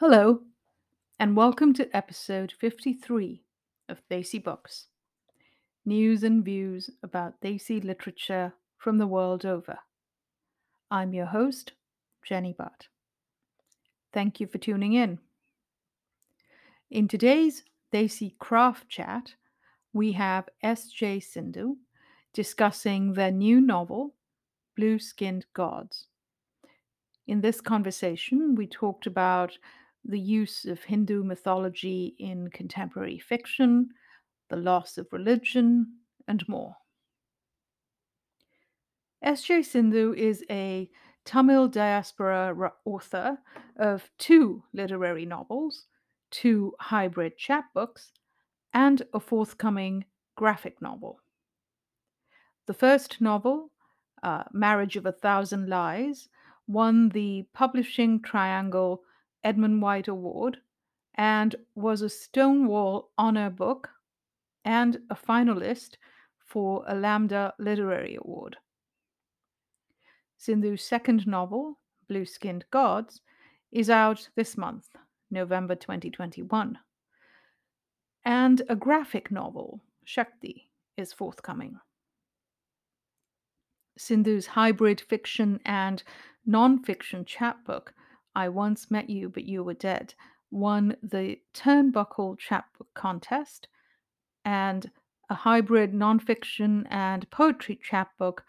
Hello, and welcome to episode 53 of Desi Books News and Views about Desi Literature from the World Over. I'm your host, Jenny Bhatt. Thank you for tuning in. In today's Desi Craft Chat, we have S.J. Sindhu discussing their new novel, Blue Skinned Gods. In this conversation, we talked about the use of Hindu mythology in contemporary fiction, the loss of religion, and more. S.J. Sindhu is a Tamil diaspora author of two literary novels, two hybrid chapbooks, and a forthcoming graphic novel. The first novel, uh, Marriage of a Thousand Lies, won the Publishing Triangle Edmund White Award and was a Stonewall Honor Book and a finalist for a Lambda Literary Award. Sindhu's second novel, Blue Skinned Gods, is out this month, November 2021. And a graphic novel, Shakti, is forthcoming. Sindhu's hybrid fiction and non-fiction chapbook, I Once Met You But You Were Dead, won the Turnbuckle Chapbook Contest, and a hybrid non-fiction and poetry chapbook,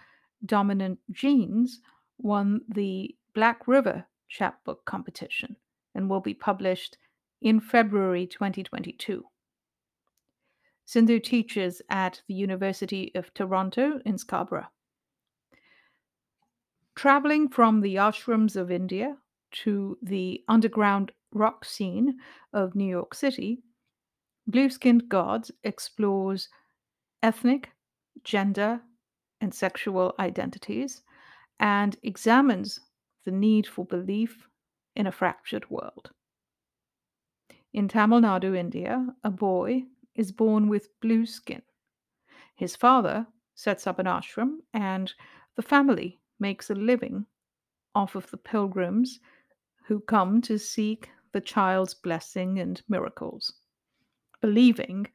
Dominant Genes, won the Black River Chapbook Competition and will be published in February 2022. Sindhu teaches at the University of Toronto in Scarborough. Traveling from the ashrams of India to the underground rock scene of New York City, Blue Skinned Gods explores ethnic, gender, and sexual identities and examines the need for belief in a fractured world. In Tamil Nadu, India, a boy is born with blue skin. His father sets up an ashram, and the family makes a living off of the pilgrims who come to seek the child's blessing and miracles, believing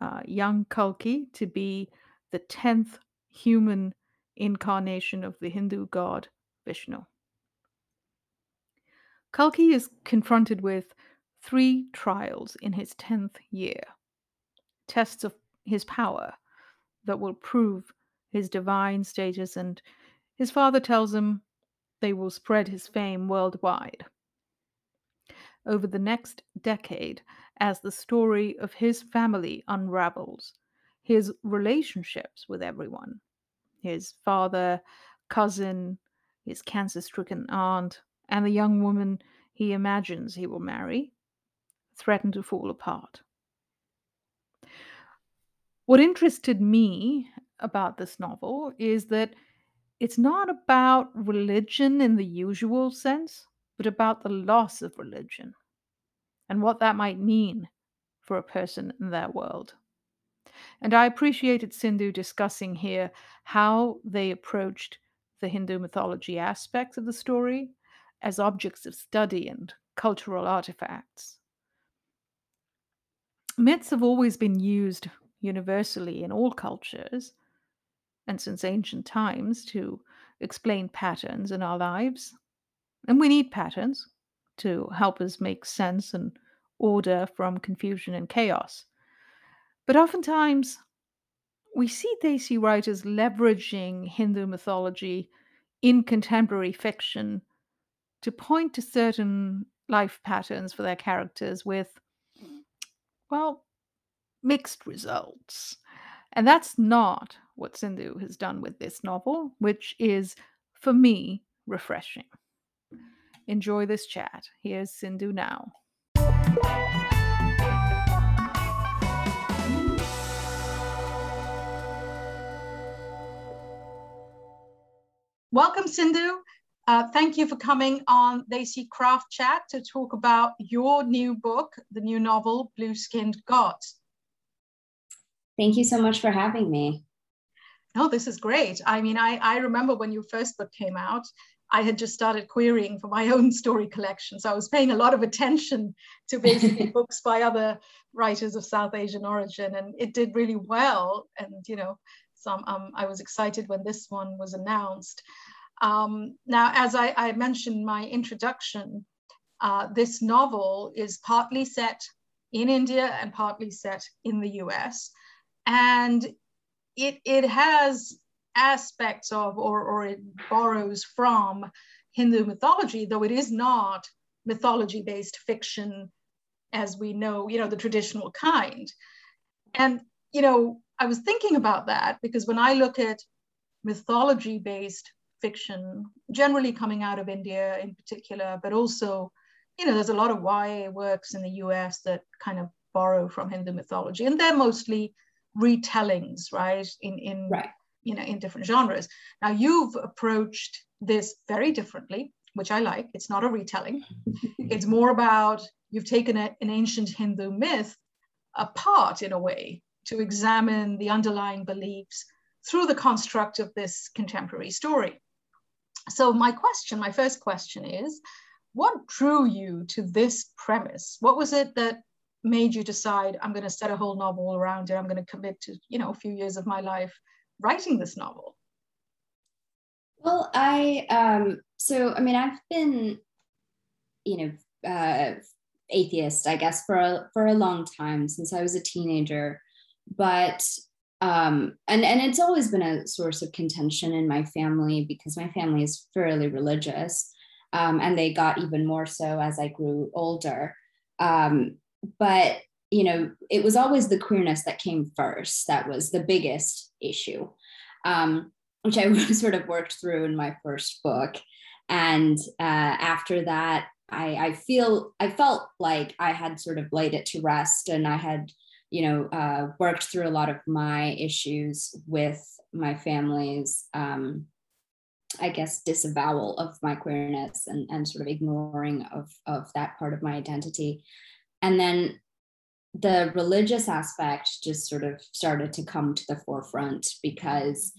uh, young Kalki to be the 10th human incarnation of the Hindu god Vishnu. Kalki is confronted with three trials in his 10th year, tests of his power that will prove his divine status and his father tells him they will spread his fame worldwide. Over the next decade, as the story of his family unravels, his relationships with everyone his father, cousin, his cancer stricken aunt, and the young woman he imagines he will marry threaten to fall apart. What interested me about this novel is that it's not about religion in the usual sense, but about the loss of religion and what that might mean for a person in their world. And I appreciated Sindhu discussing here how they approached the Hindu mythology aspects of the story as objects of study and cultural artifacts. Myths have always been used universally in all cultures, and since ancient times to explain patterns in our lives. And we need patterns to help us make sense and order from confusion and chaos. But oftentimes, we see Desi writers leveraging Hindu mythology in contemporary fiction to point to certain life patterns for their characters with, well, mixed results. And that's not what Sindhu has done with this novel, which is, for me, refreshing. Enjoy this chat. Here's Sindhu now. Welcome, Sindhu. Uh, thank you for coming on Desi Craft Chat to talk about your new book, the new novel, Blue Skinned Gods. Thank you so much for having me. No, this is great. I mean, I, I remember when your first book came out, I had just started querying for my own story collection. So I was paying a lot of attention to basically books by other writers of South Asian origin, and it did really well. And you know, some um, I was excited when this one was announced. Um, now, as I, I mentioned my introduction, uh, this novel is partly set in India and partly set in the US. And it, it has aspects of, or, or it borrows from Hindu mythology, though it is not mythology based fiction as we know, you know, the traditional kind. And, you know, I was thinking about that because when I look at mythology based fiction, generally coming out of India in particular, but also, you know, there's a lot of YA works in the US that kind of borrow from Hindu mythology, and they're mostly retellings, right? In in right. You know in different genres. Now you've approached this very differently, which I like. It's not a retelling. it's more about you've taken a, an ancient Hindu myth apart in a way to examine the underlying beliefs through the construct of this contemporary story. So my question, my first question is, what drew you to this premise? What was it that made you decide I'm going to set a whole novel around it? I'm going to commit to, you know, a few years of my life writing this novel. Well, I um so I mean I've been you know uh atheist I guess for a for a long time since I was a teenager but um, and and it's always been a source of contention in my family because my family is fairly religious, um, and they got even more so as I grew older. Um, but you know, it was always the queerness that came first. That was the biggest issue, um, which I sort of worked through in my first book. And uh, after that, I, I feel I felt like I had sort of laid it to rest, and I had you know, uh, worked through a lot of my issues with my family's, um, I guess, disavowal of my queerness and, and sort of ignoring of, of that part of my identity. And then the religious aspect just sort of started to come to the forefront because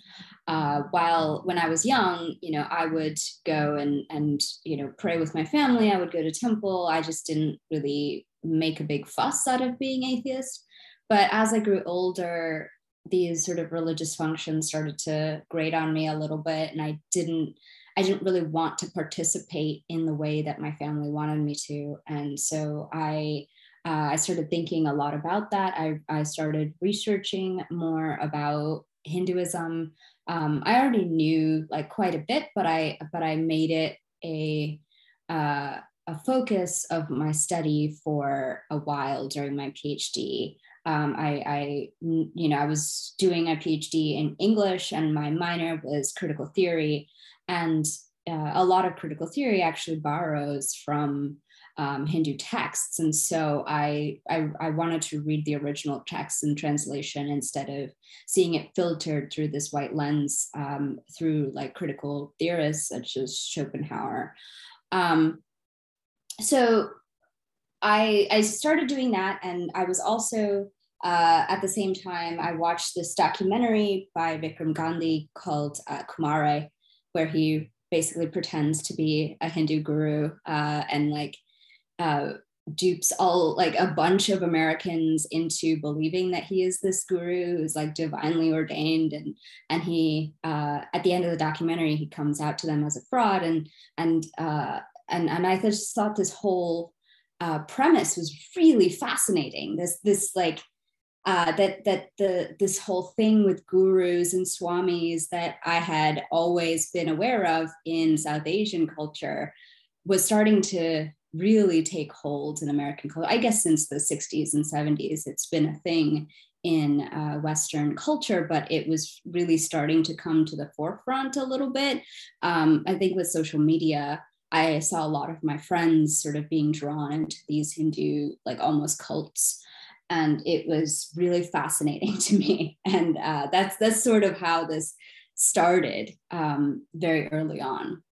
uh, while when I was young, you know, I would go and and you know pray with my family. I would go to temple. I just didn't really make a big fuss out of being atheist. But as I grew older, these sort of religious functions started to grate on me a little bit, and I didn't. I didn't really want to participate in the way that my family wanted me to, and so I uh, I started thinking a lot about that. I, I started researching more about Hinduism. Um, I already knew like quite a bit, but I but I made it a uh, a focus of my study for a while during my PhD um, I, I, you know, I was doing a PhD in English and my minor was critical theory. And uh, a lot of critical theory actually borrows from um, Hindu texts. And so I, I, I, wanted to read the original text in translation instead of seeing it filtered through this white lens um, through like critical theorists such as Schopenhauer. Um, so I, I started doing that, and I was also uh, at the same time I watched this documentary by Vikram Gandhi called uh, Kumare, where he basically pretends to be a Hindu guru uh, and like uh, dupes all like a bunch of Americans into believing that he is this guru who's like divinely ordained and and he uh, at the end of the documentary he comes out to them as a fraud and and uh, and and I just thought this whole uh, premise was really fascinating. This this like uh, that that the this whole thing with gurus and swamis that I had always been aware of in South Asian culture was starting to really take hold in American culture. I guess since the 60s and 70s, it's been a thing in uh, Western culture, but it was really starting to come to the forefront a little bit. Um, I think with social media, I saw a lot of my friends sort of being drawn into these Hindu, like almost cults. And it was really fascinating to me. And uh, that's, that's sort of how this started um, very early on.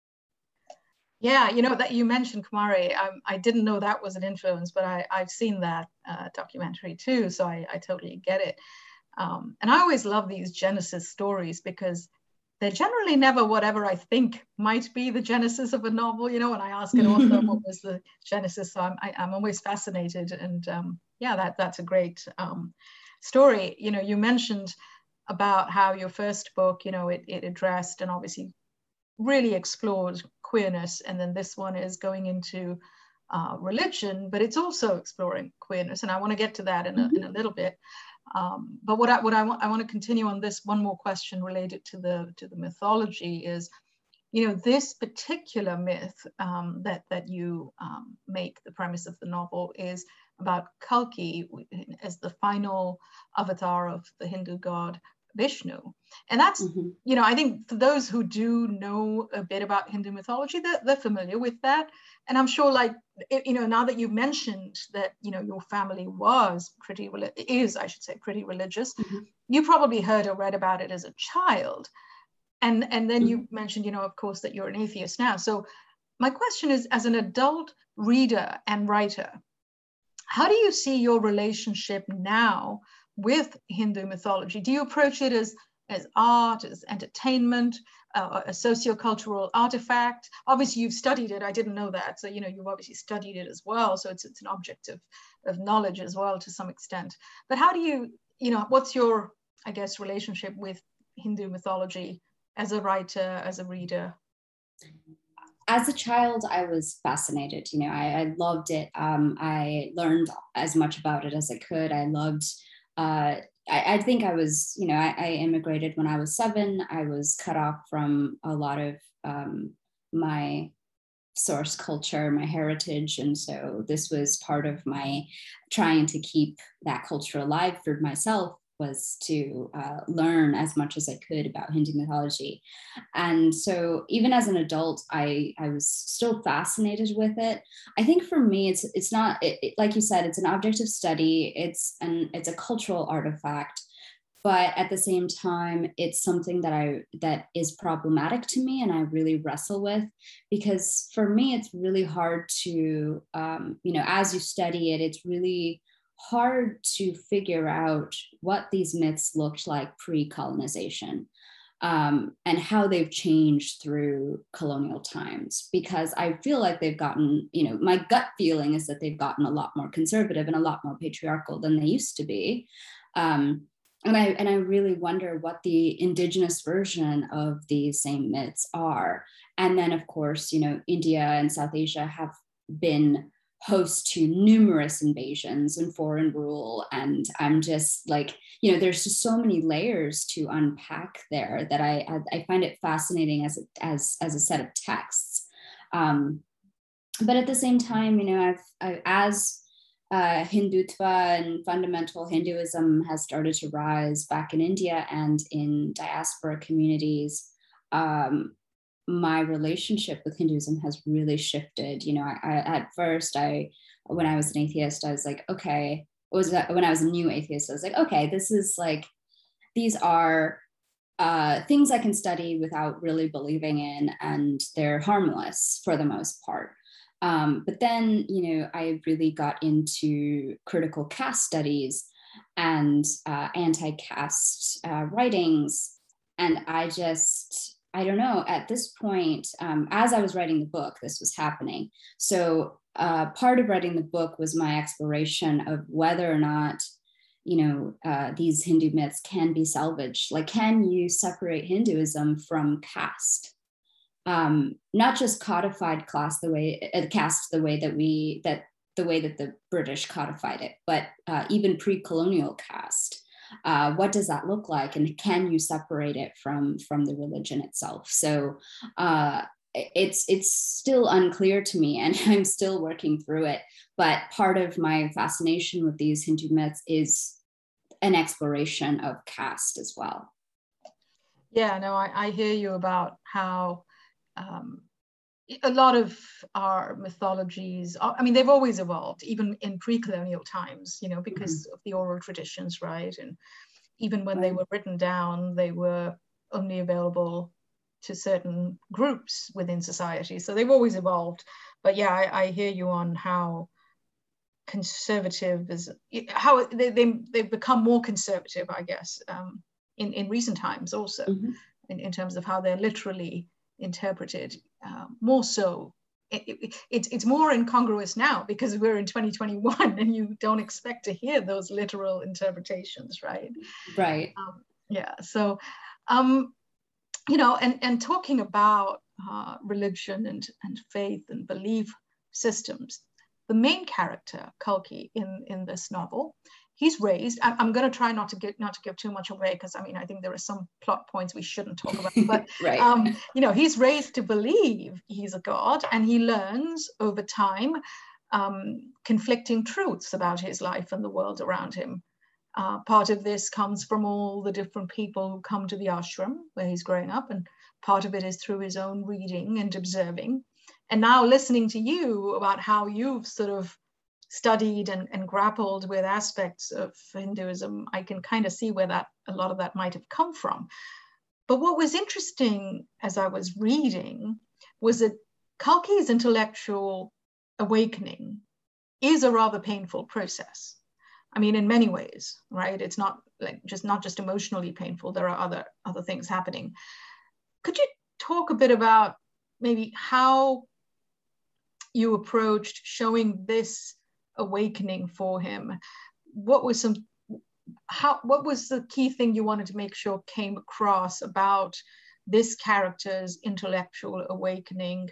Yeah, you know that you mentioned Kumare. Um, I didn't know that was an influence, but I, I've seen that uh, documentary too, so I, I totally get it. Um, and I always love these Genesis stories because they're generally never whatever I think might be the genesis of a novel. You know, when I ask an author what was the genesis, so I'm, I, am always fascinated. And um, yeah, that that's a great um, story. You know, you mentioned about how your first book, you know, it, it addressed and obviously really explored queerness, and then this one is going into uh, religion, but it's also exploring queerness, and I want to get to that in a, in a mm-hmm. little bit. Um, but what I what I want I want to continue on this one more question related to the to the mythology is, you know, this particular myth um, that that you um, make the premise of the novel is about Kalki as the final avatar of the Hindu god Vishnu. And that's, mm-hmm. you know, I think for those who do know a bit about Hindu mythology, they're, they're familiar with that. And I'm sure, like, it, you know, now that you've mentioned that, you know, your family was pretty, is, I should say, pretty religious, mm-hmm. you probably heard or read about it as a child. And, and then mm-hmm. you mentioned, you know, of course, that you're an atheist now. So my question is, as an adult reader and writer, how do you see your relationship now with Hindu mythology? Do you approach it as, as art, as entertainment, uh, a sociocultural artifact? Obviously, you've studied it. I didn't know that. So, you know, you've obviously studied it as well. So it's, it's an object of, of knowledge as well to some extent. But how do you, you know, what's your, I guess, relationship with Hindu mythology as a writer, as a reader? as a child, I was fascinated. You know, I, I loved it. Um, I learned as much about it as I could. I loved uh, I, I, think I was, you know, I, I, immigrated when I was seven. I was cut off from a lot of um, my source culture, my heritage. And so this was part of my trying to keep that culture alive for myself was to uh, learn as much as I could about Hindu mythology. And so even as an adult, I, I was still fascinated with it. I think for me, it's, it's not, it, it, like you said, it's an object of study. It's an, it's a cultural artifact but at the same time it's something that i that is problematic to me and i really wrestle with because for me it's really hard to um, you know as you study it it's really hard to figure out what these myths looked like pre colonization um, and how they've changed through colonial times because I feel like they've gotten, you know, my gut feeling is that they've gotten a lot more conservative and a lot more patriarchal than they used to be. Um, and I and I really wonder what the indigenous version of these same myths are. And then, of course, you know, India and South Asia have been host to numerous invasions and foreign rule. And i'm just like you know there's just so many layers to unpack there that i i find it fascinating as a, as as a set of texts. Um, but at the same time you know i've I, as uh, hindutva and fundamental hinduism has started to rise back in india and in diaspora communities um, my relationship with Hinduism has really shifted. You know, I, I, at first, I when I was an atheist, I was like, okay. Was that when I was a new atheist? I was like, okay, this is like, these are uh, things I can study without really believing in, and they're harmless for the most part. Um, but then, you know, I really got into critical caste studies and uh, anti-caste uh, writings, and I just I don't know, at this point, um, as I was writing the book, this was happening. So uh, part of writing the book was my exploration of whether or not, you know, uh, these Hindu myths can be salvaged. Like, can you separate Hinduism from caste? Um, not just codified class the way uh, caste the way that we that the way that the British codified it, but uh, even pre-colonial caste uh, what does that look like? And can you separate it from from the religion itself? So uh, it's it's still unclear to me and i'm still working through it. But part of my fascination with these hindu myths is an exploration of caste as well. Yeah no i, I hear you about how um, a lot of our mythologies i mean they've always evolved even in pre-colonial times you know because mm-hmm. of the oral traditions right? And even when right. they were written down they were only available to certain groups within society. So they've always evolved. But yeah i, I hear you on how conservative is how they, they, they've become more conservative i guess um, in, in recent times also mm-hmm. in, in terms of how they're literally interpreted, uh, more so. It, it, it, it's more incongruous now because we're in 2021 and you don't expect to hear those literal interpretations, right? Right. Um, yeah. So, um, you know, and, and talking about uh, religion and, and faith and belief systems, the main character, Kalki, in, in this novel, he's raised. I, I'm going to try not to get not to give too much away because I mean I think there are some plot points we shouldn't talk about. But right. um, you know, he's raised to believe he's a god, and he learns over time um, conflicting truths about his life and the world around him. Uh, part of this comes from all the different people who come to the ashram where he's growing up, and part of it is through his own reading and observing. And now listening to you about how you've sort of studied and, and grappled with aspects of Hinduism, I can kind of see where that a lot of that might have come from. But what was interesting as I was reading was that Kalki's intellectual awakening is a rather painful process. I mean, in many ways, right? It's not like just not just emotionally painful. There are other other things happening. Could you talk a bit about maybe how you approached showing this awakening for him. What was some how what was the key thing you wanted to make sure came across about this character's intellectual awakening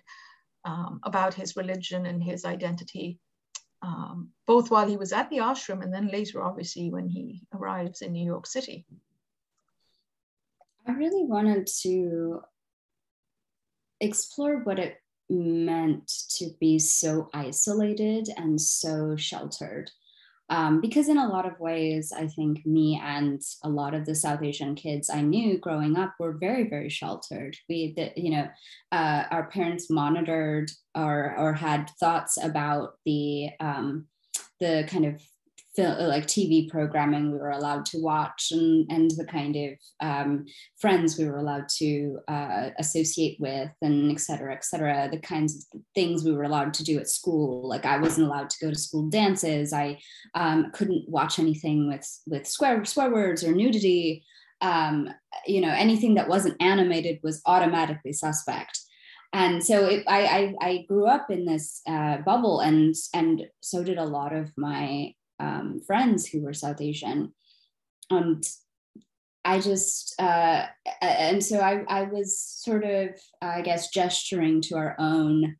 um, about his religion and his identity um, both while he was at the ashram and then later obviously when he arrives in new york city? I really wanted to explore what it meant to be so isolated and so sheltered. Um, because in a lot of ways, I think me and a lot of the South Asian kids I knew growing up were very, very sheltered. We, the, you know, uh, our parents monitored or or had thoughts about the um, the kind of like TV programming we were allowed to watch and, and the kind of um, friends we were allowed to uh, associate with and et cetera, et cetera, the kinds of things we were allowed to do at school. Like I wasn't allowed to go to school dances. I um, couldn't watch anything with, with swear, swear words or nudity. Um, you know, anything that wasn't animated was automatically suspect and so it, I, I, I grew up in this uh, bubble and and so did a lot of my um, friends who were South Asian. And I just, uh, and so I, I was sort of, I guess, gesturing to our own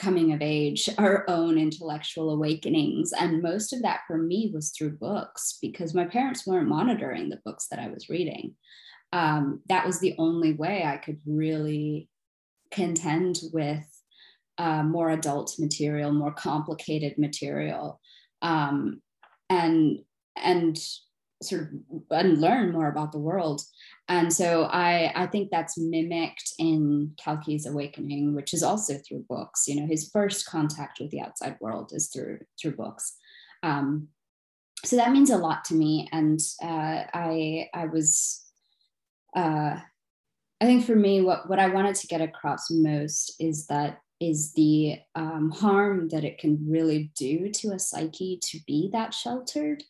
coming of age, our own intellectual awakenings. And most of that for me was through books because my parents weren't monitoring the books that I was reading. Um, that was the only way I could really contend with uh, more adult material, more complicated material um, and and sort of and learn more about the world. And so I, I think that's mimicked in Kalki's awakening, which is also through books. You know, his first contact with the outside world is through through books. Um, so that means a lot to me. And uh, I I was uh, I think for me, what, what I wanted to get across most is that is the um, harm that it can really do to a psyche to be that sheltered.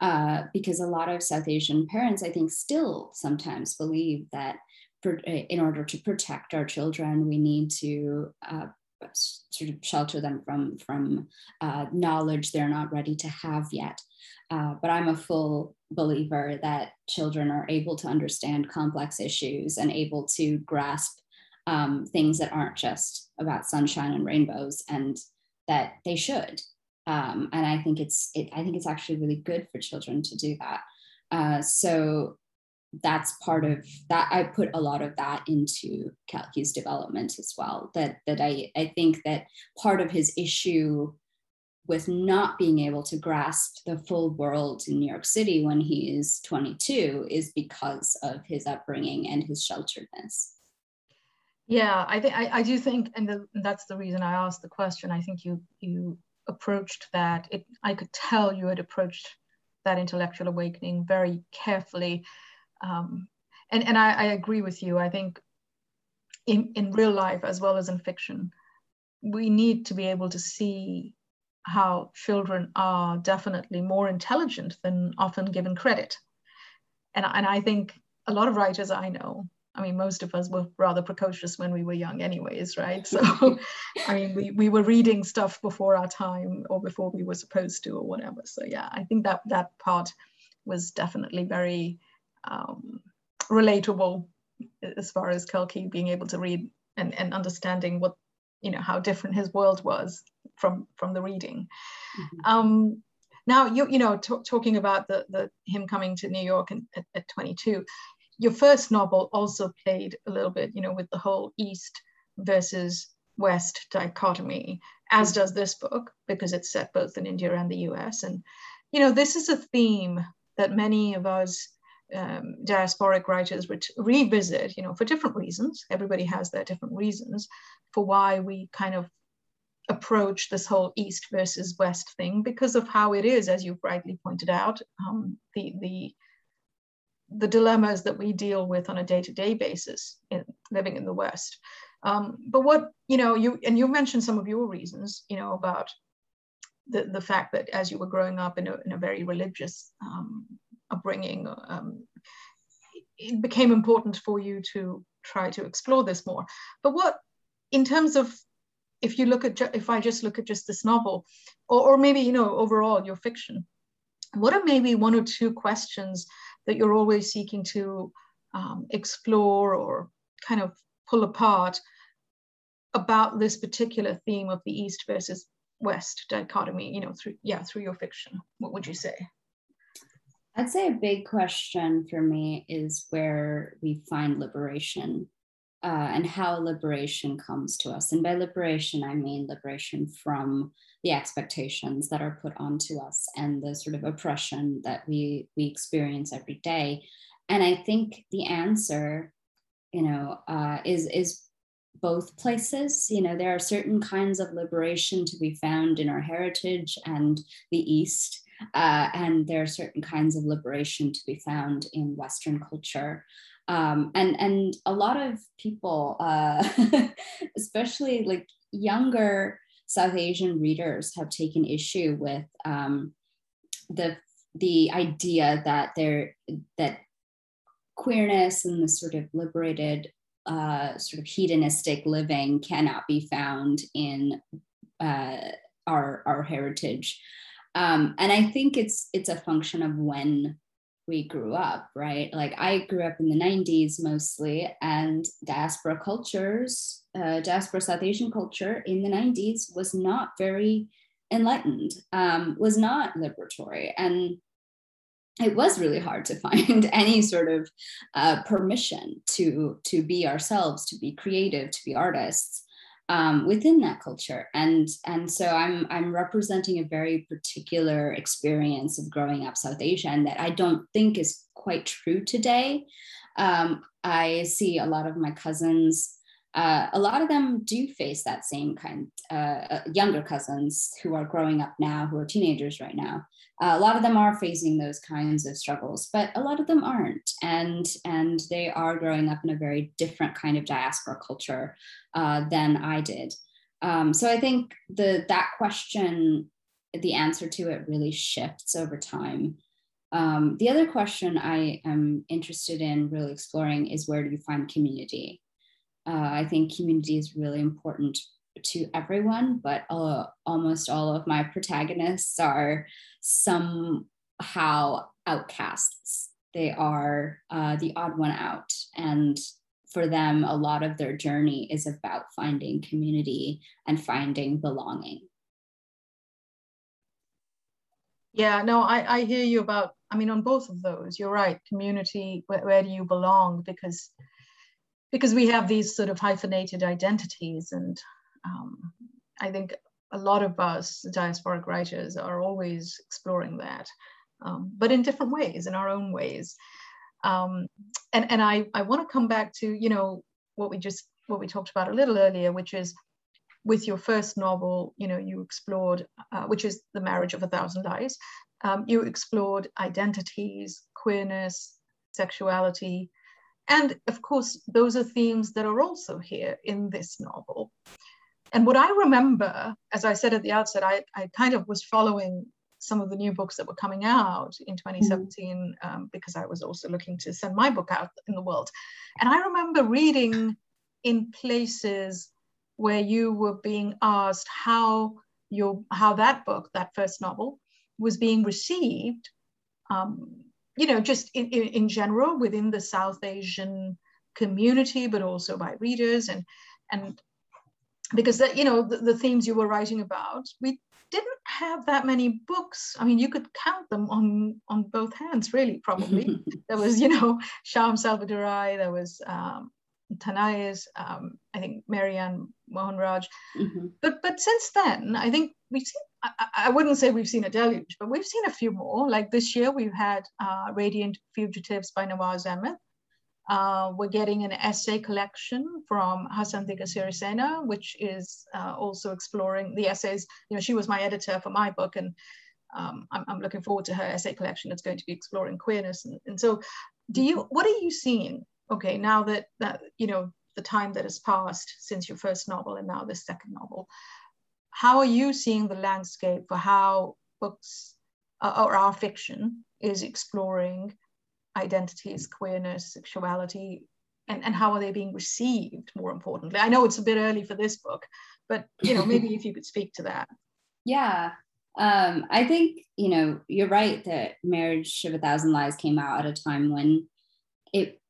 Uh, because a lot of South Asian parents, I think, still sometimes believe that for, in order to protect our children, we need to uh, sort of shelter them from from uh, knowledge they're not ready to have yet. Uh, but I'm a full believer that children are able to understand complex issues and able to grasp um, things that aren't just about sunshine and rainbows and that they should. Um, and i think it's it, i think it's actually really good for children to do that. Uh, so that's part of that. I put a lot of that into kalki's development as well that that i i think that part of his issue with not being able to grasp the full world in New York City when he is 22 is because of his upbringing and his shelteredness. Yeah, I think I, do think, and the, that's the reason I asked the question. I think you you approached that. It I could tell you had approached that intellectual awakening very carefully, um, and and I, I agree with you. I think in in real life as well as in fiction, we need to be able to see how children are definitely more intelligent than often given credit, and and I think a lot of writers I know I mean, most of us were rather precocious when we were young, anyways, right? So, I mean, we, we were reading stuff before our time or before we were supposed to or whatever. So, yeah, I think that that part was definitely very um, relatable as far as Kalki being able to read and, and understanding what, you know, how different his world was from from the reading. Mm-hmm. Um, now, you you know, t- talking about the the him coming to New York in, at, at 22, your first novel also played a little bit, you know, with the whole East versus West dichotomy, as does this book, because it's set both in India and the US. And, you know, this is a theme that many of us um, diasporic writers would revisit, you know, for different reasons. Everybody has their different reasons for why we kind of approach this whole East versus West thing because of how it is, as you've rightly pointed out, um, the, the the dilemmas that we deal with on a day-to-day basis in living in the West. Um, but what, you know, you and you mentioned some of your reasons, you know, about the, the fact that as you were growing up in a, in a very religious um, upbringing, um, it became important for you to try to explore this more. But what, in terms of, if you look at, if I just look at just this novel, or, or maybe, you know, overall your fiction, what are maybe one or two questions that you're always seeking to um, explore or kind of pull apart about this particular theme of the East versus West dichotomy, you know, through, yeah, through your fiction? What would you say? I'd say a big question for me is where we find liberation uh, and how liberation comes to us. And by liberation, I mean liberation from the expectations that are put onto us and the sort of oppression that we we experience every day. And i think the answer you know uh, is is both places. You know there are certain kinds of liberation to be found in our heritage and the east uh, and there are certain kinds of liberation to be found in western culture. Um, and and a lot of people uh, especially like younger South Asian readers have taken issue with um, the the idea that there that queerness and the sort of liberated uh, sort of hedonistic living cannot be found in uh, our our heritage, um, and I think it's it's a function of when we grew up, right? Like I grew up in the 90s mostly, and diaspora cultures, uh, diaspora South Asian culture in the 90s was not very enlightened, um, was not liberatory. And it was really hard to find any sort of uh, permission to, to be ourselves, to be creative, to be artists um, within that culture. And and so i'm i'm representing a very particular experience of growing up south asia and that i don't think is quite true today. Um, i see a lot of my cousins uh, a lot of them do face that same kind uh, uh younger cousins who are growing up now who are teenagers right now uh, a lot of them are facing those kinds of struggles but a lot of them aren't. And and they are growing up in a very different kind of diaspora culture uh, than i did. Um, so i think the that question the answer to it really shifts over time. Um, the other question i am interested in really exploring is where do you find community? Uh, i think community is really important to everyone, but uh, almost all of my protagonists are somehow outcasts. They are uh, the odd one out. And for them, a lot of their journey is about finding community and finding belonging. Yeah, no, I, I hear you about, I mean, on both of those, you're right. Community, where, where do you belong? Because because we have these sort of hyphenated identities and um, I think a lot of us diasporic writers are always exploring that, um, but in different ways, in our own ways. Um, and and I, I want to come back to, you know, what we just, what we talked about a little earlier, which is with your first novel, you know, you explored, uh, which is The Marriage of a Thousand Lies, um, you explored identities, queerness, sexuality, and of course, those are themes that are also here in this novel. And what I remember, as I said at the outset, I, I kind of was following some of the new books that were coming out in 2017 mm. um, because I was also looking to send my book out in the world. And I remember reading in places where you were being asked how your how that book, that first novel, was being received. Um, you know, just in, in, in general within the South Asian community, but also by readers and and because that you know the, the, themes you were writing about we didn't have that many books i mean you could count them on on both hands really probably there was you know Shyam Selvadurai there was um, Tanais, um, I think Mary Anne Mohanraj. Mm-hmm. But but since then, I think we've seen. I, I, wouldn't say we've seen a deluge, but we've seen a few more. Like this year, we've had uh, Radiant Fugitives by Nawaz Ahmed. Uh, we're getting an essay collection from Hasanthika Sirisena, which is uh, also exploring the essays. You know, she was my editor for my book, and um, I'm, I'm, looking forward to her essay collection. that's going to be exploring queerness. And, and so, do you? What are you seeing? Okay, now that that you know the time that has passed since your first novel and now this second novel, how are you seeing the landscape for how books uh, or our fiction is exploring identities, queerness, sexuality, and, and how are they being received more importantly? I know it's a bit early for this book, but you know, maybe if you could speak to that. Yeah. Um, I think, you know, you're right that Marriage of a Thousand Lies came out at a time when it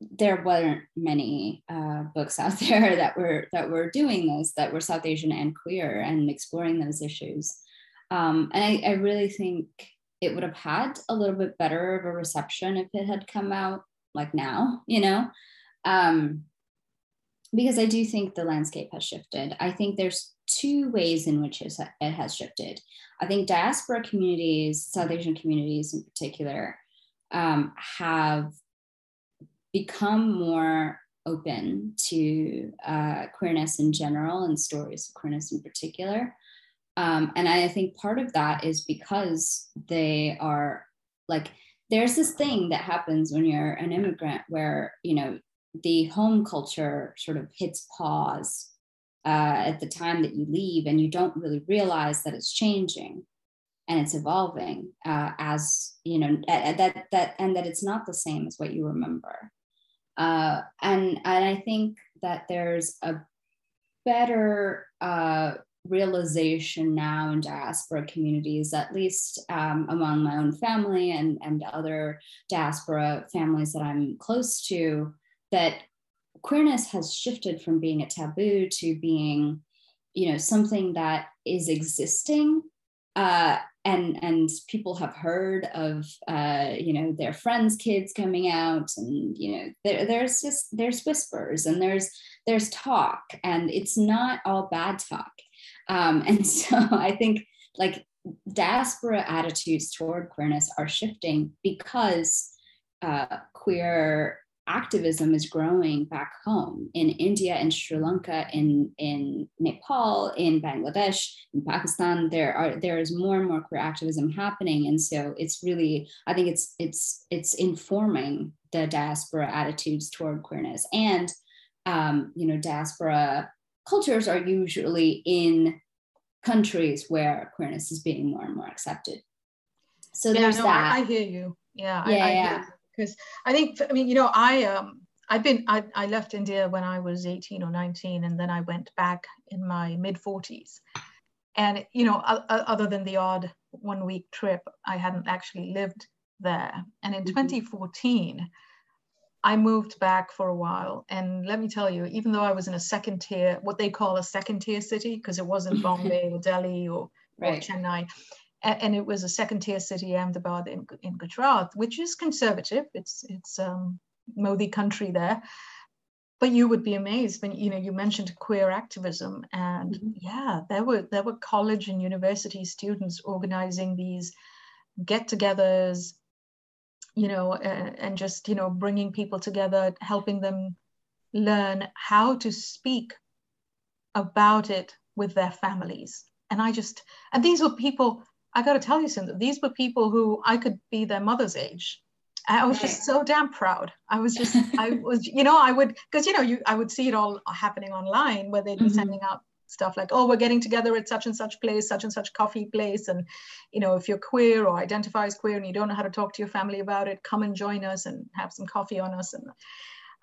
there weren't many uh, books out there that were that were doing this that were South Asian and queer and exploring those issues. Um, and I, I really think it would have had a little bit better of a reception if it had come out like now, you know? Um, because I do think the landscape has shifted. I think there's two ways in which it has shifted. I think diaspora communities, South Asian communities in particular, um, have become more open to uh, queerness in general and stories of queerness in particular. Um, and I think part of that is because they are like, there's this thing that happens when you're an immigrant where, you know, the home culture sort of hits pause uh, at the time that you leave and you don't really realize that it's changing and it's evolving uh, as you know that that and that it's not the same as what you remember. Uh, and and i think that there's a better uh, realization now in diaspora communities, at least um, among my own family and, and other diaspora families that I'm close to, that queerness has shifted from being a taboo to being, you know, something that is existing. Uh, and and people have heard of uh, you know their friends' kids coming out, and you know there, there's just there's whispers and there's there's talk, and it's not all bad talk um, and so I think like diaspora attitudes toward queerness are shifting because uh, queer activism is growing back home in India and Sri Lanka, in, in Nepal, in Bangladesh, in Pakistan. There are there is more and more queer activism happening, and so it's really I think it's it's it's informing the diaspora attitudes toward queerness and um, you know diaspora cultures are usually in countries where queerness is being more and more accepted. So yeah, there's no, that. I, I, hear you. Yeah, yeah, I, I yeah. Because I think I mean, you know, I um, I've been I, I left India when I was 18 or 19, and then I went back in my mid 40s. And you know, other than the odd one week trip, I hadn't actually lived there. And in mm-hmm. 2014 I moved back for a while. And let me tell you, even though I was in a second tier, what they call a second tier city, because it wasn't Bombay or Delhi or, right. or Chennai, and, and, it was a second tier city, Ahmedabad in, in Gujarat, which is conservative. It's, it's um, Modi country there. But you would be amazed when you know you mentioned queer activism, and mm-hmm. yeah, there were there were college and university students organizing these get-togethers, you know, uh, and just, you know, bringing people together, helping them learn how to speak about it with their families. And I just, and these were people, I got to tell you something, these were people who I could be their mother's age. I was just so damn proud. I was just, I was, you know, I would, because, you know, you, I would see it all happening online where they'd be mm-hmm. sending out stuff like, oh, we're getting together at such and such place, such and such coffee place. And, you know, if you're queer or identify as queer and you don't know how to talk to your family about it, come and join us and have some coffee on us. And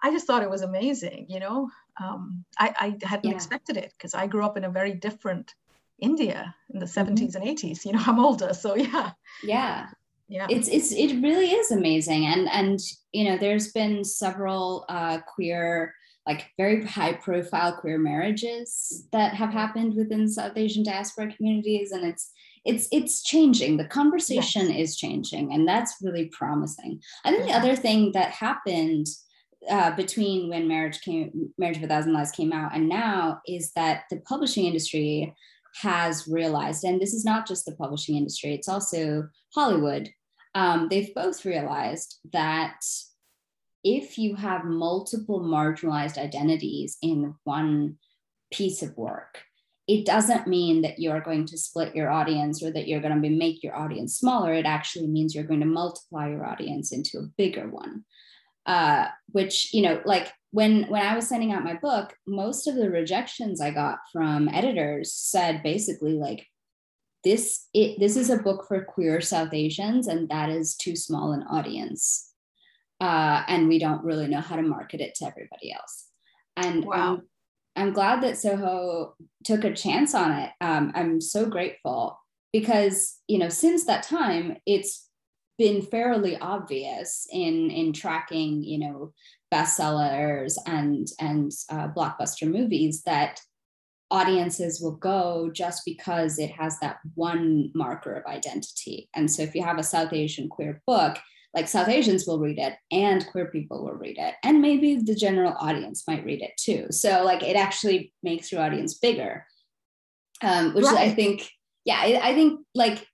I just thought it was amazing, you know. Um, I, I hadn't yeah. expected it because I grew up in a very different India in the 70s mm-hmm. and 80s. You know, I'm older, so yeah. Yeah. Yeah. It's it's it really is amazing. And and you know, there's been several uh queer like very high profile queer marriages that have happened within South Asian diaspora communities. And it's it's it's changing. The conversation yes. is changing, and that's really promising. I think the other thing that happened uh, between when marriage came marriage of a thousand lies came out and now is that the publishing industry has realized and this is not just the publishing industry it's also hollywood um, they've both realized that if you have multiple marginalized identities in one piece of work it doesn't mean that you're going to split your audience or that you're going to make your audience smaller. It actually means you're going to multiply your audience into a bigger one. Uh, which you know like when when i was sending out my book most of the rejections i got from editors said basically like this it this is a book for queer south asians and that is too small an audience uh, and we don't really know how to market it to everybody else. And wow. I'm, I'm glad that soho took a chance on it. Um, i'm so grateful because you know since that time it's been fairly obvious in in tracking you know bestsellers and and uh, blockbuster movies that audiences will go just because it has that one marker of identity. And so if you have a south asian queer book like south asians will read it and queer people will read it and maybe the general audience might read it too so like it actually makes your audience bigger um, which right. i think yeah I, I think like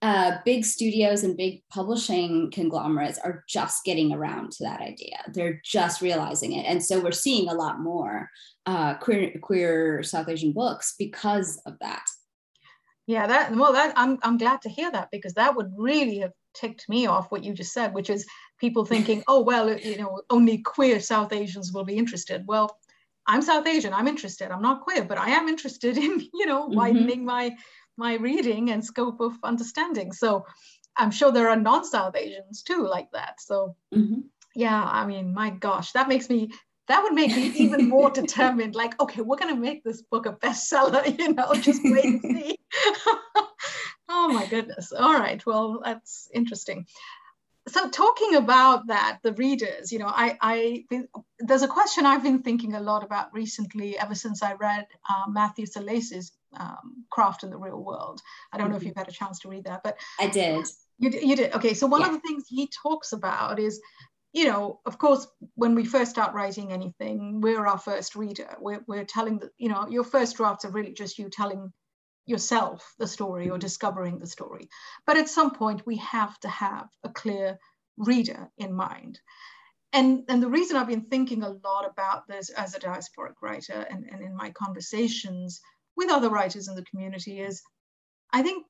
uh, big studios and big publishing conglomerates are just getting around to that idea. They're just realizing it, and so we're seeing a lot more uh, queer queer South Asian books because of that. Yeah, that well, that I'm I'm glad to hear that because that would really have ticked me off what you just said, which is people thinking, oh well, you know, only queer South Asians will be interested. Well, I'm South Asian. I'm interested. I'm not queer, but I am interested in you know mm-hmm. widening mm-hmm. my my reading and scope of understanding. So I'm sure there are non-South Asians too like that. So mm-hmm. yeah, I mean, my gosh, that makes me that would make me even more determined. Like, okay, we're gonna make this book a bestseller. You know, just wait and see. Oh my goodness. All right. Well, that's interesting so talking about that the readers you know i i there's a question i've been thinking a lot about recently ever since i read uh, matthew Salesses um, craft in the real world i don't mm-hmm. know if mm-hmm. you've had a chance to read that but i did you, you did okay so one yeah. of the things he talks about is you know of course when we first start writing anything we're our first reader we're, we're telling the you know your first drafts are really just you telling yourself the story or mm-hmm. discovering the story. But at some point, we have to have a clear reader in mind. And, and the reason I've been thinking a lot about this as a diasporic writer and, and in my conversations with other writers in the community is I think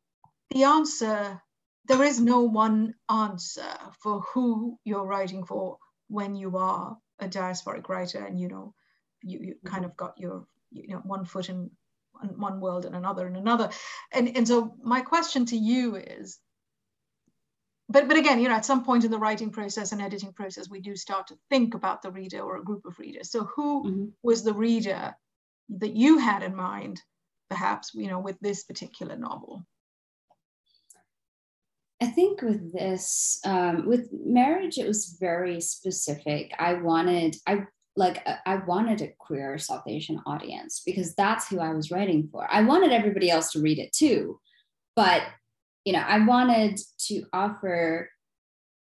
the answer, there is no one answer for who you're writing for when you are a diasporic writer and you know you, you kind mm-hmm. of got your you know one foot in one world and another and another. And, and so my question to you is, but, but again, you know, at some point in the writing process and editing process, we do start to think about the reader or a group of readers. So who mm-hmm. was the reader that you had in mind, perhaps, you know, with this particular novel? I think with this, um, with marriage, it was very specific. I wanted, I like uh, I wanted a queer South Asian audience because that's who I was writing for. I wanted everybody else to read it too, but you know, I wanted to offer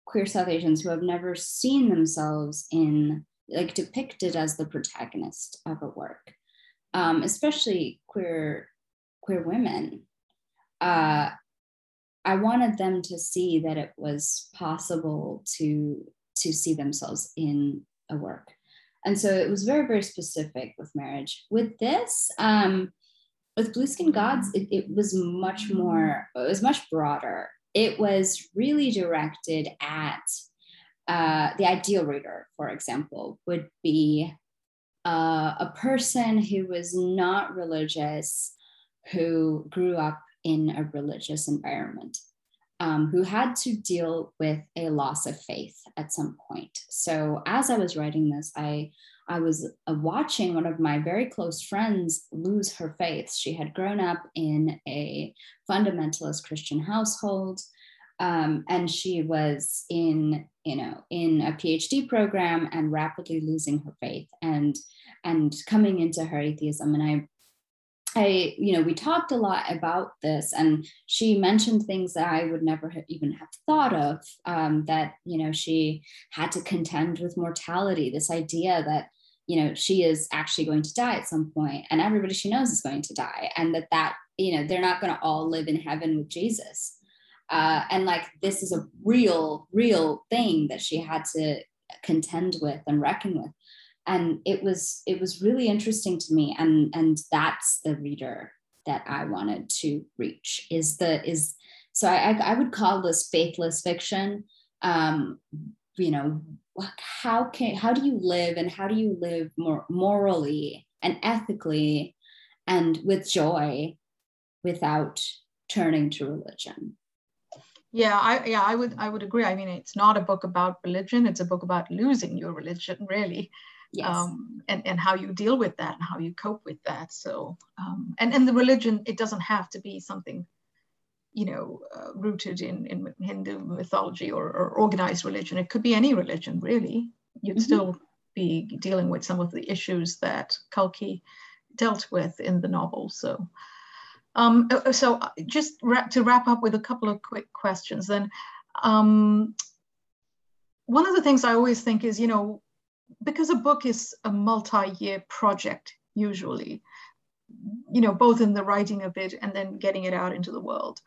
queer South Asians who have never seen themselves in like depicted as the protagonist of a work, um, especially queer queer women. Uh, I wanted them to see that it was possible to to see themselves in a work and so it was very very specific with marriage. With this um with blue skin gods it, it was much more it was much broader. It was really directed at uh, the ideal reader for example would be uh, a person who was not religious, who grew up in a religious environment, um, who had to deal with a loss of faith at some point. So as I was writing this, I I was uh, watching one of my very close friends lose her faith. She had grown up in a fundamentalist Christian household. Um, and she was in you know in a phd program and rapidly losing her faith and and coming into her atheism and i I, you know, we talked a lot about this, and she mentioned things that I would never have even have thought of. Um, that you know, she had to contend with mortality. This idea that you know she is actually going to die at some point, and everybody she knows is going to die, and that that you know they're not going to all live in heaven with Jesus. Uh, and like this is a real, real thing that she had to contend with and reckon with and it was it was really interesting to me. And and that's the reader that i wanted to reach is the is so i i would call this faithless fiction. Um you know how can how do you live and how do you live more morally and ethically and with joy without turning to religion? Yeah i yeah i would i would agree. I mean it's not a book about religion. It's a book about losing your religion really yes. um, and, and how you deal with that and how you cope with that. So, um, and, and the religion, it doesn't have to be something, you know, uh, rooted in, in Hindu mythology or, or, organized religion. It could be any religion, really. You'd mm-hmm. still be dealing with some of the issues that Kalki dealt with in the novel. So, um, uh, uh, so uh, just wrap, to wrap up with a couple of quick questions then. Um, one of the things I always think is, you know, because a book is a multi-year project usually you know both in the writing of it and then getting it out into the world.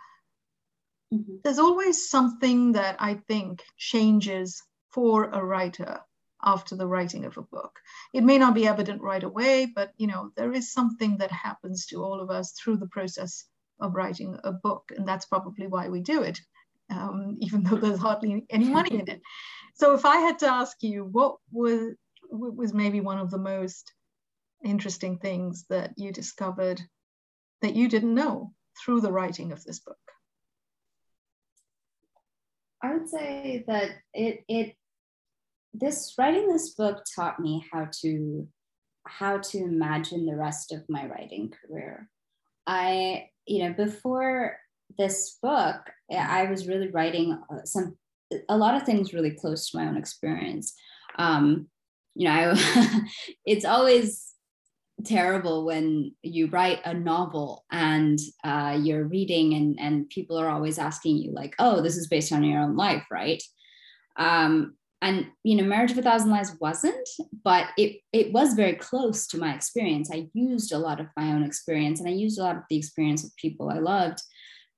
Mm-hmm. there's always something that i think changes for a writer after the writing of a book. It may not be evident right away but you know there is something that happens to all of us through the process of writing a book and that's probably why we do it um, even though there's hardly any money in it so if I had to ask you, what was was maybe one of the most interesting things that you discovered that you didn't know through the writing of this book? I would say that it it this writing this book taught me how to how to imagine the rest of my writing career. I you know before this book I was really writing uh, some a lot of things really close to my own experience. Um, you know, I, it's always terrible when you write a novel and uh, you're reading and, and people are always asking you like, oh, this is based on your own life, right? Um, and you know, Marriage of a Thousand Lies wasn't, but it it was very close to my experience. I used a lot of my own experience and I used a lot of the experience of people I loved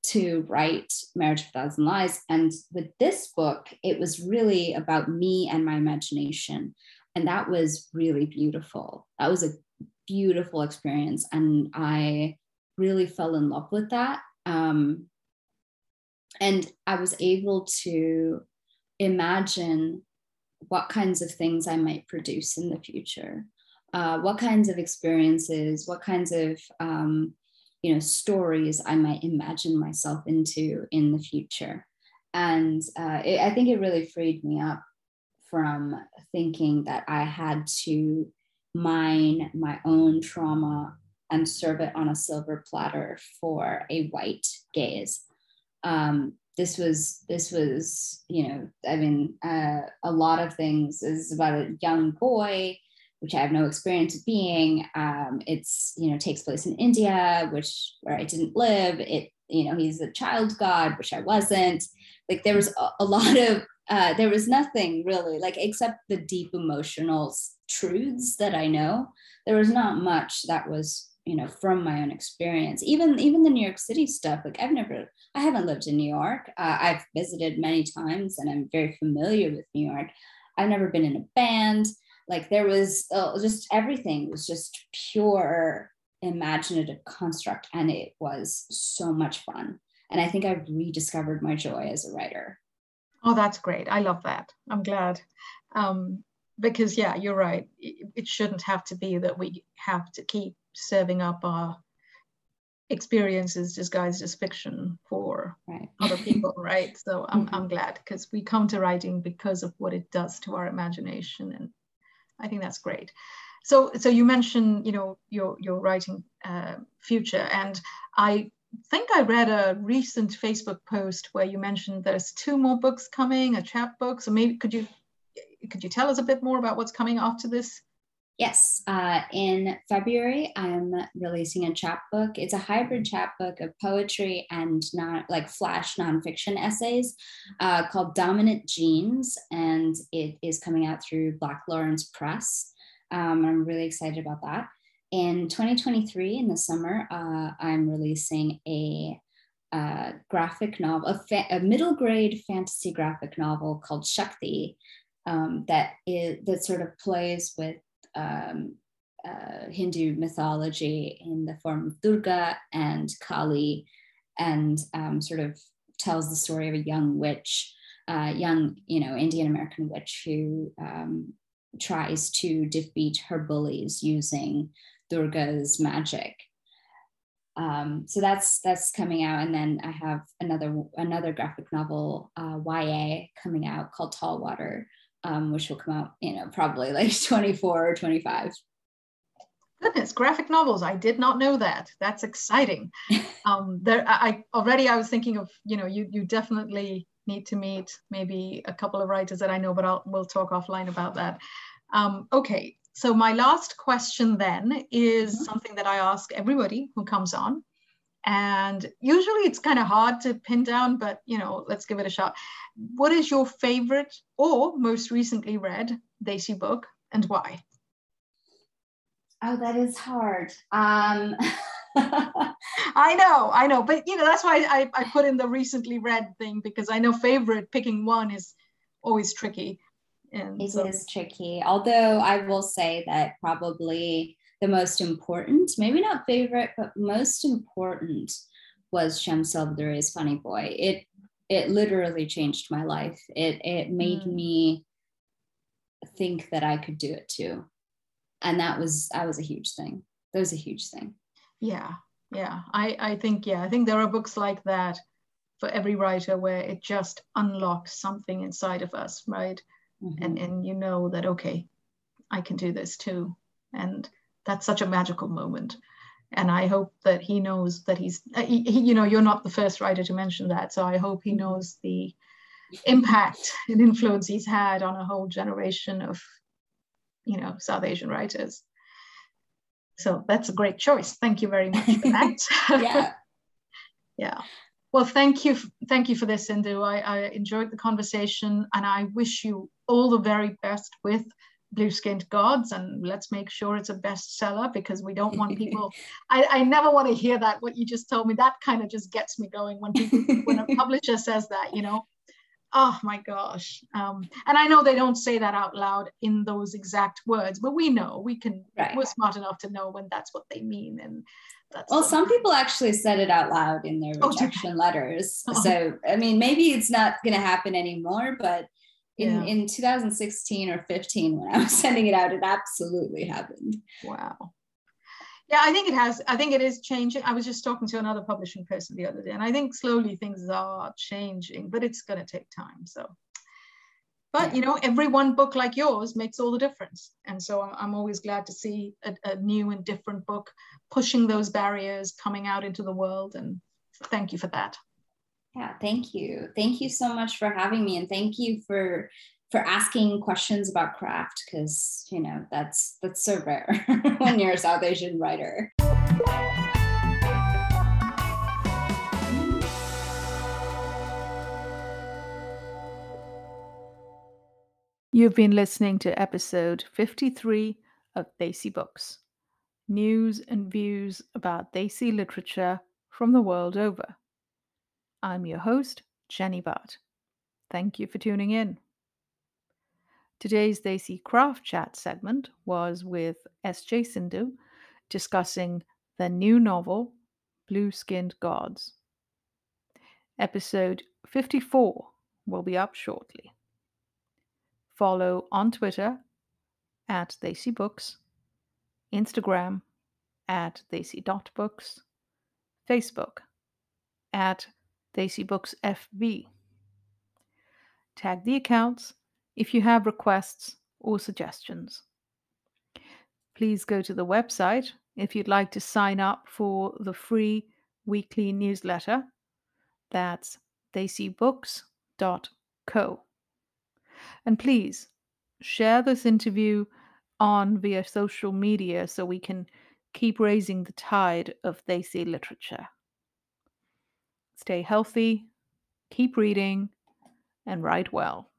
to write Marriage of a Thousand Lies. And with this book, it was really about me and my imagination. And that was really beautiful. That was a beautiful experience. And I really fell in love with that. Um, and I was able to imagine what kinds of things I might produce in the future, uh, what kinds of experiences, what kinds of um, you know stories i might imagine myself into in the future. And uh, it, i think it really freed me up from thinking that i had to mine my own trauma and serve it on a silver platter for a white gaze. Um, this was this was you know i mean uh, a lot of things this is about a young boy which I have no experience of being. Um, it's you know takes place in India, which where I didn't live. It you know he's a child god, which I wasn't. Like there was a, lot of uh, there was nothing really like except the deep emotional truths that I know. There was not much that was you know from my own experience. Even even the New York City stuff. Like I've never I haven't lived in New York. Uh, I've visited many times and I'm very familiar with New York. I've never been in a band like there was uh, just everything was just pure imaginative construct and it was so much fun and i think i've rediscovered my joy as a writer oh that's great i love that i'm glad um, because yeah, you're right. It, shouldn't have to be that we have to keep serving up our experiences disguised as fiction for right. other people, right? So I'm, Mhm. I'm glad because we come to writing because of what it does to our imagination, and I think that's great. So, so you mentioned, you know, your your writing uh, future, and I think I read a recent Facebook post where you mentioned there's two more books coming, a chapbook. So maybe could you could you tell us a bit more about what's coming after this? Yes, uh, in February, I'm releasing a chapbook. It's a hybrid chapbook of poetry and not like flash nonfiction essays uh, called Dominant Genes, and it is coming out through Black Lawrence Press. Um, I'm really excited about that. In 2023, in the summer, uh, I'm releasing a uh, graphic novel, a, fa- a middle grade fantasy graphic novel called Shakti, um, that is that sort of plays with um, uh, Hindu mythology in the form of Durga and Kali, and um, sort of tells the story of a young witch, uh, young you know Indian American witch who um, tries to defeat her bullies using Durga's magic. Um, so that's that's coming out, and then I have another another graphic novel uh, YA coming out called Tall Water, um, which will come out, you know, probably like 24 or 25. Goodness, graphic novels. I did not know that. That's exciting. um, there, I already I was thinking of, you know, you you definitely need to meet maybe a couple of writers that I know, but I'll we'll talk offline about that. Um, okay, so my last question then is Mhm. something that I ask everybody who comes on, and usually it's kind of hard to pin down, but you know, let's give it a shot. What is your favorite or most recently read Desi book, and why? Oh, that is hard. Um, I know, I know, but you know that's why I, I put in the recently read thing because I know favorite picking one is always tricky. And It so, is tricky. Although I will say that probably the most important, maybe not favorite, but most important was Shyam Selvadurai's Funny Boy. It it literally changed my life. It it made Mm. me think that I could do it too. And that was that was a huge thing. That was a huge thing. yeah, yeah. I, I think yeah, I think there are books like that for every writer where it just unlocks something inside of us, right? Mhm. And and you know that okay, I can do this too. And that's such a magical moment. And I hope that he knows that he's, uh, he, he- you know, you're not the first writer to mention that. So I hope he Mhm. knows the impact and influence he's had on a whole generation of, you know, South Asian writers. So that's a great choice. Thank you very much for that. yeah. yeah. Well, thank you. Thank you for this, Sindhu. I, I enjoyed the conversation and I wish you all the very best with Blue Skinned Gods. And let's make sure it's a bestseller because we don't want people. I, I never want to hear that, what you just told me. That kind of just gets me going when people, when a publisher says that, you know. Oh my gosh. Um, and I know they don't say that out loud in those exact words, but we know we can, Right. we're smart enough to know when that's what they mean. And that's Well, some people actually said it out loud in their Oh, rejection letters. Oh. So, I mean, maybe it's not going to happen anymore, but in, Yeah. in 2016 or 15, when I was sending it out, it absolutely happened. Wow. Yeah, I think it has. I think it is changing. I was just talking to another publishing person the other day, and I think slowly things are changing, but it's going to take time. So, but you know, every one book like yours makes all the difference. And so I'm, I'm always glad to see a, a new and different book pushing those barriers, coming out into the world. And thank you for that. Yeah, thank you. Thank you so much for having me. And thank you for for asking questions about craft because you know that's that's so rare when you're a South Asian writer. You've been listening to episode 53 of Desi Books news and views about Desi literature from the world over. I'm your host, Jenny Bhatt. Thank you for tuning in. Today's Desi Craft Chat segment was with S.J. Sindhu discussing the new novel, Blue Skinned Gods. Episode 54 will be up shortly follow on Twitter at Desi Books, Instagram at Desi.books, Facebook at Desi Books FB. Tag the accounts if you have requests or suggestions. Please go to the website if you'd like to sign up for the free weekly newsletter. That's desibooks.co. And please share this interview on via social media so we can keep raising the tide of Desi literature. Stay healthy, keep reading, and write well.